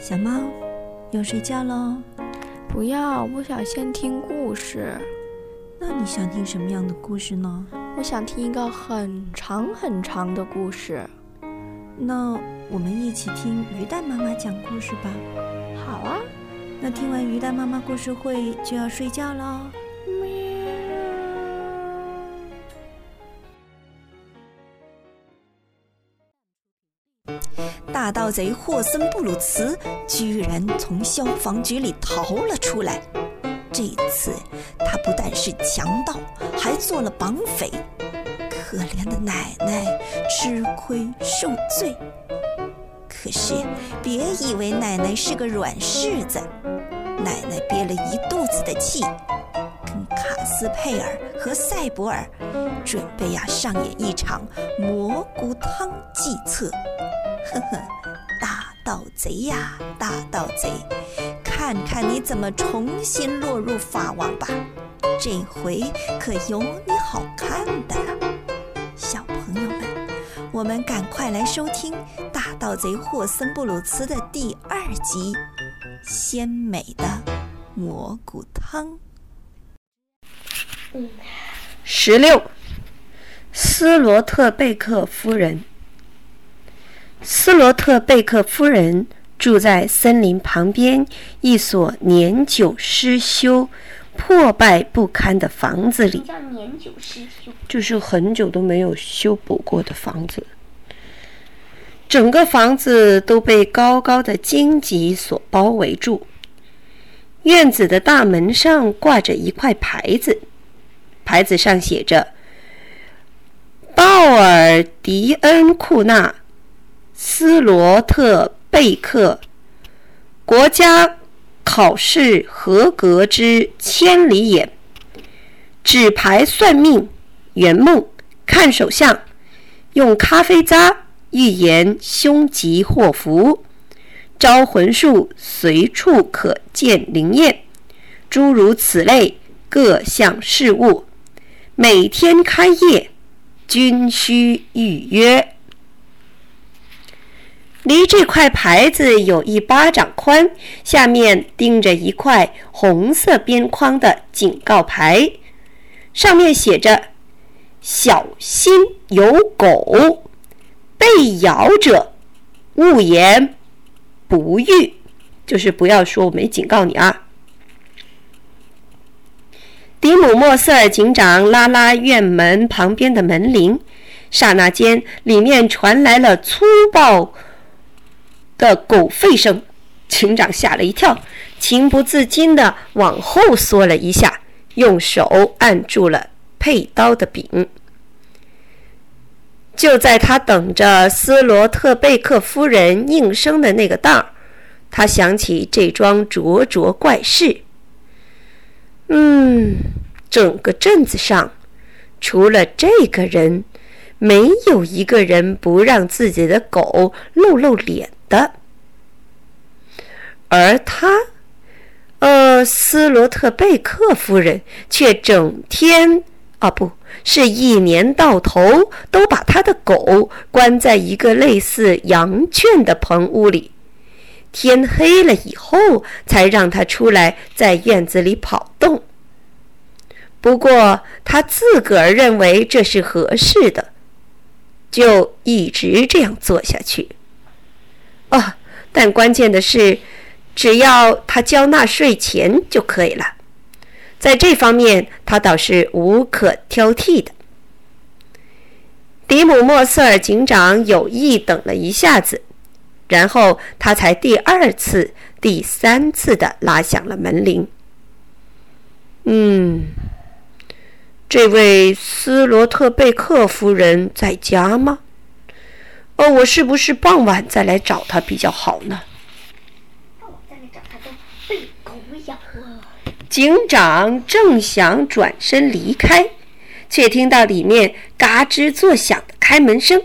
小猫，要睡觉喽？不要，我想先听故事。那你想听什么样的故事呢？我想听一个很长很长的故事。那我们一起听鱼蛋妈妈讲故事吧。好啊。那听完鱼蛋妈妈故事会就要睡觉喽。盗贼霍森布鲁茨居然从消防局里逃了出来。这次他不但是强盗，还做了绑匪。可怜的奶奶吃亏受罪。可是别以为奶奶是个软柿子，奶奶憋了一肚子的气，跟卡斯佩尔和塞博尔准备呀上演一场蘑菇汤计策。呵呵，大盗贼呀，大盗贼，看看你怎么重新落入法网吧！这回可有你好看的了，小朋友们，我们赶快来收听《大盗贼霍森布鲁茨》的第二集《鲜美的蘑菇汤》。十六，斯罗特贝克夫人。斯罗特贝克夫人住在森林旁边一所年久失修、破败不堪的房子里。叫年久失修，就是很久都没有修补过的房子。整个房子都被高高的荆棘所包围住。院子的大门上挂着一块牌子，牌子上写着：“鲍尔迪恩库纳。”斯罗特贝克，国家考试合格之千里眼，纸牌算命，圆梦看手相，用咖啡渣预言凶吉祸福，招魂术随处可见灵验，诸如此类各项事物，每天开业，均需预约。离这块牌子有一巴掌宽，下面钉着一块红色边框的警告牌，上面写着：“小心有狗，被咬者勿言不语。”就是不要说我没警告你啊。迪姆莫瑟警长拉拉院门旁边的门铃，刹那间，里面传来了粗暴。的狗吠声，警长吓了一跳，情不自禁地往后缩了一下，用手按住了佩刀的柄。就在他等着斯罗特贝克夫人应声的那个当儿，他想起这桩灼灼怪事。嗯，整个镇子上，除了这个人，没有一个人不让自己的狗露露脸。的，而他，呃，斯罗特贝克夫人却整天，啊，不是一年到头都把他的狗关在一个类似羊圈的棚屋里，天黑了以后才让他出来在院子里跑动。不过他自个儿认为这是合适的，就一直这样做下去。哦，但关键的是，只要他交纳税钱就可以了。在这方面，他倒是无可挑剔的。迪姆莫瑟尔警长有意等了一下子，然后他才第二次、第三次的拉响了门铃。嗯，这位斯罗特贝克夫人在家吗？哦，我是不是傍晚再来找他比较好呢？警长正想转身离开，却听到里面嘎吱作响的开门声。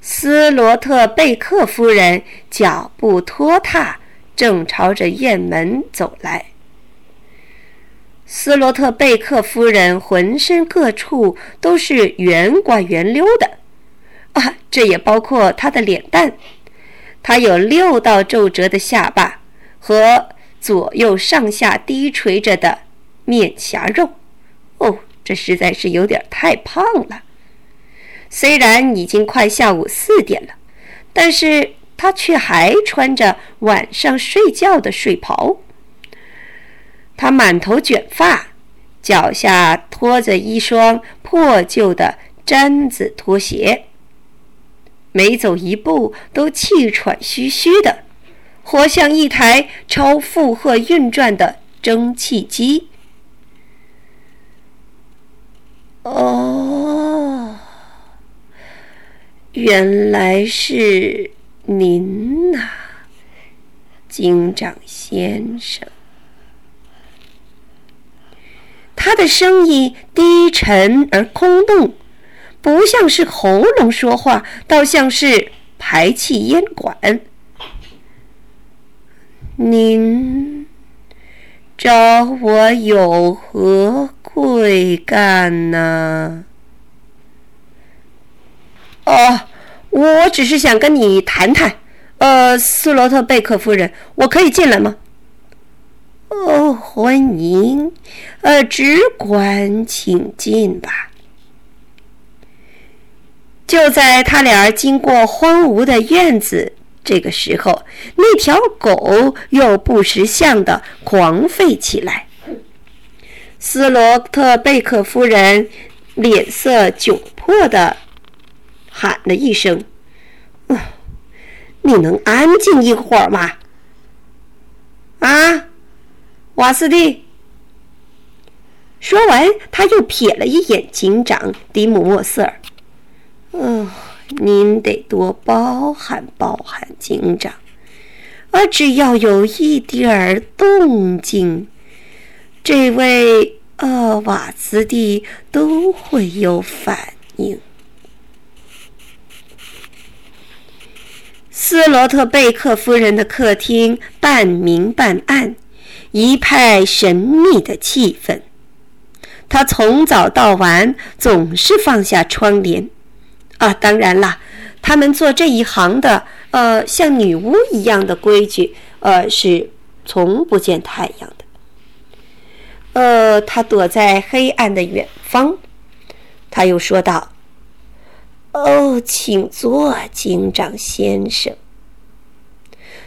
斯罗特贝克夫人脚步拖沓，正朝着院门走来。斯罗特贝克夫人浑身各处都是圆刮圆溜的。这也包括他的脸蛋。他有六道皱褶的下巴和左右上下低垂着的面颊肉。哦，这实在是有点太胖了。虽然已经快下午四点了，但是他却还穿着晚上睡觉的睡袍。他满头卷发，脚下拖着一双破旧的毡子拖鞋。每走一步都气喘吁吁的，活像一台超负荷运转的蒸汽机。哦，原来是您呐，警长先生。他的声音低沉而空洞。不像是喉咙说话，倒像是排气烟管。您找我有何贵干呢？哦，我只是想跟你谈谈。呃，斯罗特贝克夫人，我可以进来吗？哦，欢迎。呃，只管请进吧。就在他俩经过荒芜的院子，这个时候，那条狗又不识相的狂吠起来。斯罗特贝克夫人脸色窘迫的喊了一声：“你能安静一会儿吗？”啊，瓦斯蒂。说完，他又瞥了一眼警长迪姆莫瑟尔。哦，您得多包涵包涵，警长。而只要有一点儿动静，这位呃瓦兹蒂都会有反应。斯罗特贝克夫人的客厅半明半暗，一派神秘的气氛。她从早到晚总是放下窗帘。啊，当然啦，他们做这一行的，呃，像女巫一样的规矩，呃，是从不见太阳的。呃，他躲在黑暗的远方。他又说道：“哦，请坐，警长先生。”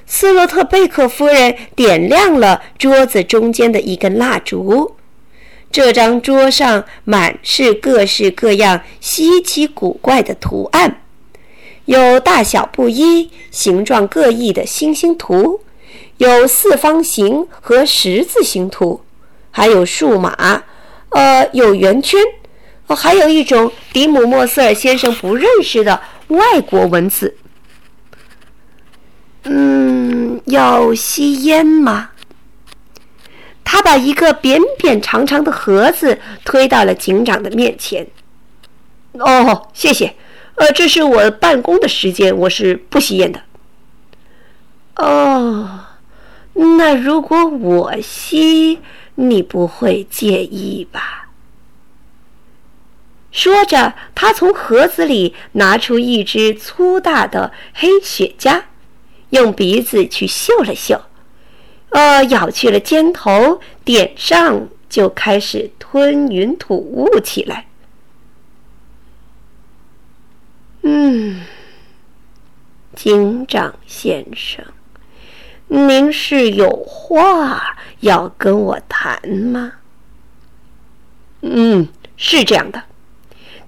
斯洛特贝克夫人点亮了桌子中间的一根蜡烛。这张桌上满是各式各样稀奇古怪的图案，有大小不一、形状各异的星星图，有四方形和十字形图，还有数码，呃，有圆圈，哦还有一种迪姆莫瑟尔先生不认识的外国文字。嗯，要吸烟吗？把一个扁扁长长的盒子推到了警长的面前。哦，谢谢。呃，这是我办公的时间，我是不吸烟的。哦，那如果我吸，你不会介意吧？说着，他从盒子里拿出一支粗大的黑雪茄，用鼻子去嗅了嗅。呃，咬去了尖头，点上就开始吞云吐雾起来。嗯，警长先生，您是有话要跟我谈吗？嗯，是这样的，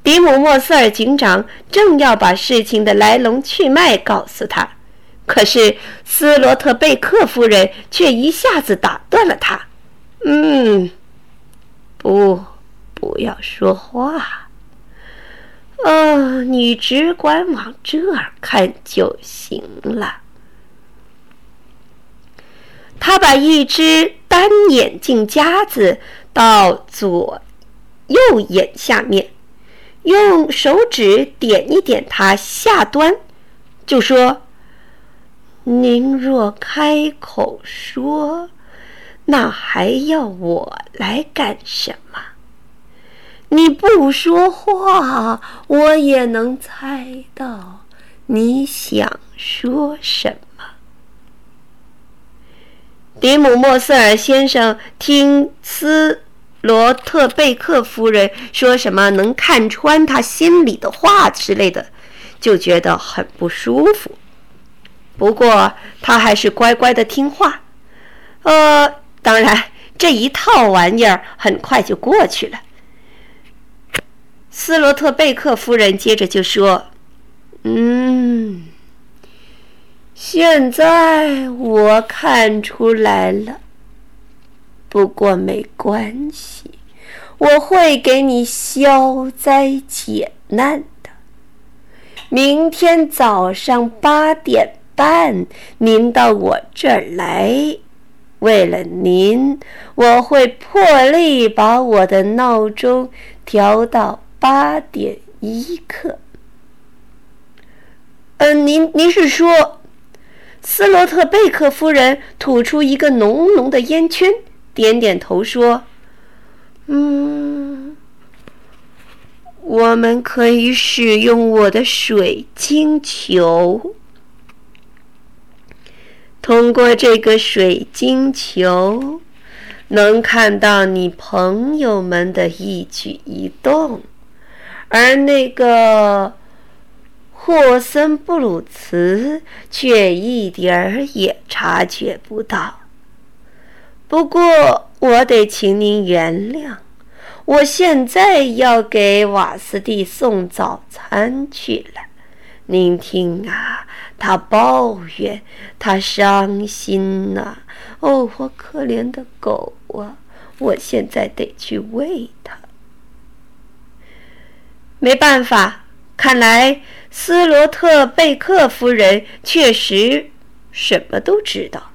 迪姆莫瑟尔警长正要把事情的来龙去脉告诉他。可是斯罗特贝克夫人却一下子打断了他：“嗯，不，不要说话。哦，你只管往这儿看就行了。”他把一只单眼镜夹子到左右眼下面，用手指点一点它下端，就说。您若开口说，那还要我来干什么？你不说话，我也能猜到你想说什么。迪姆·莫瑟尔先生听斯罗特贝克夫人说什么能看穿他心里的话之类的，就觉得很不舒服。不过他还是乖乖的听话。呃，当然，这一套玩意儿很快就过去了。斯罗特贝克夫人接着就说：“嗯。”现在我看出来了，不过没关系，我会给你消灾解难的。明天早上八点半，您到我这儿来。为了您，我会破例把我的闹钟调到八点一刻。嗯，您您是说？斯洛特贝克夫人吐出一个浓浓的烟圈，点点头说：“嗯，我们可以使用我的水晶球。通过这个水晶球，能看到你朋友们的一举一动，而那个……”霍森布鲁茨却一点儿也察觉不到。不过，我得请您原谅，我现在要给瓦斯蒂送早餐去了。您听啊，他抱怨，他伤心呐。哦，我可怜的狗啊！我现在得去喂它。没办法，看来。斯罗特贝克夫人确实什么都知道，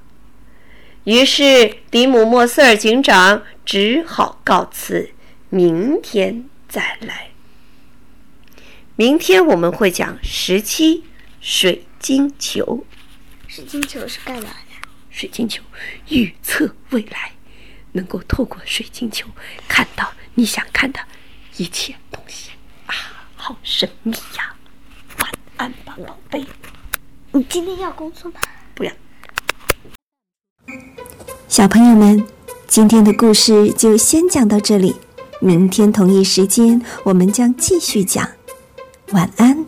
于是迪姆莫瑟尔警长只好告辞，明天再来。明天我们会讲十七水晶球。水晶球是干嘛的？水晶球预测未来，能够透过水晶球看到你想看的一切东西啊，好神秘呀！晚安吧，宝贝。你今天要工作吗？不要。小朋友们，今天的故事就先讲到这里。明天同一时间，我们将继续讲。晚安。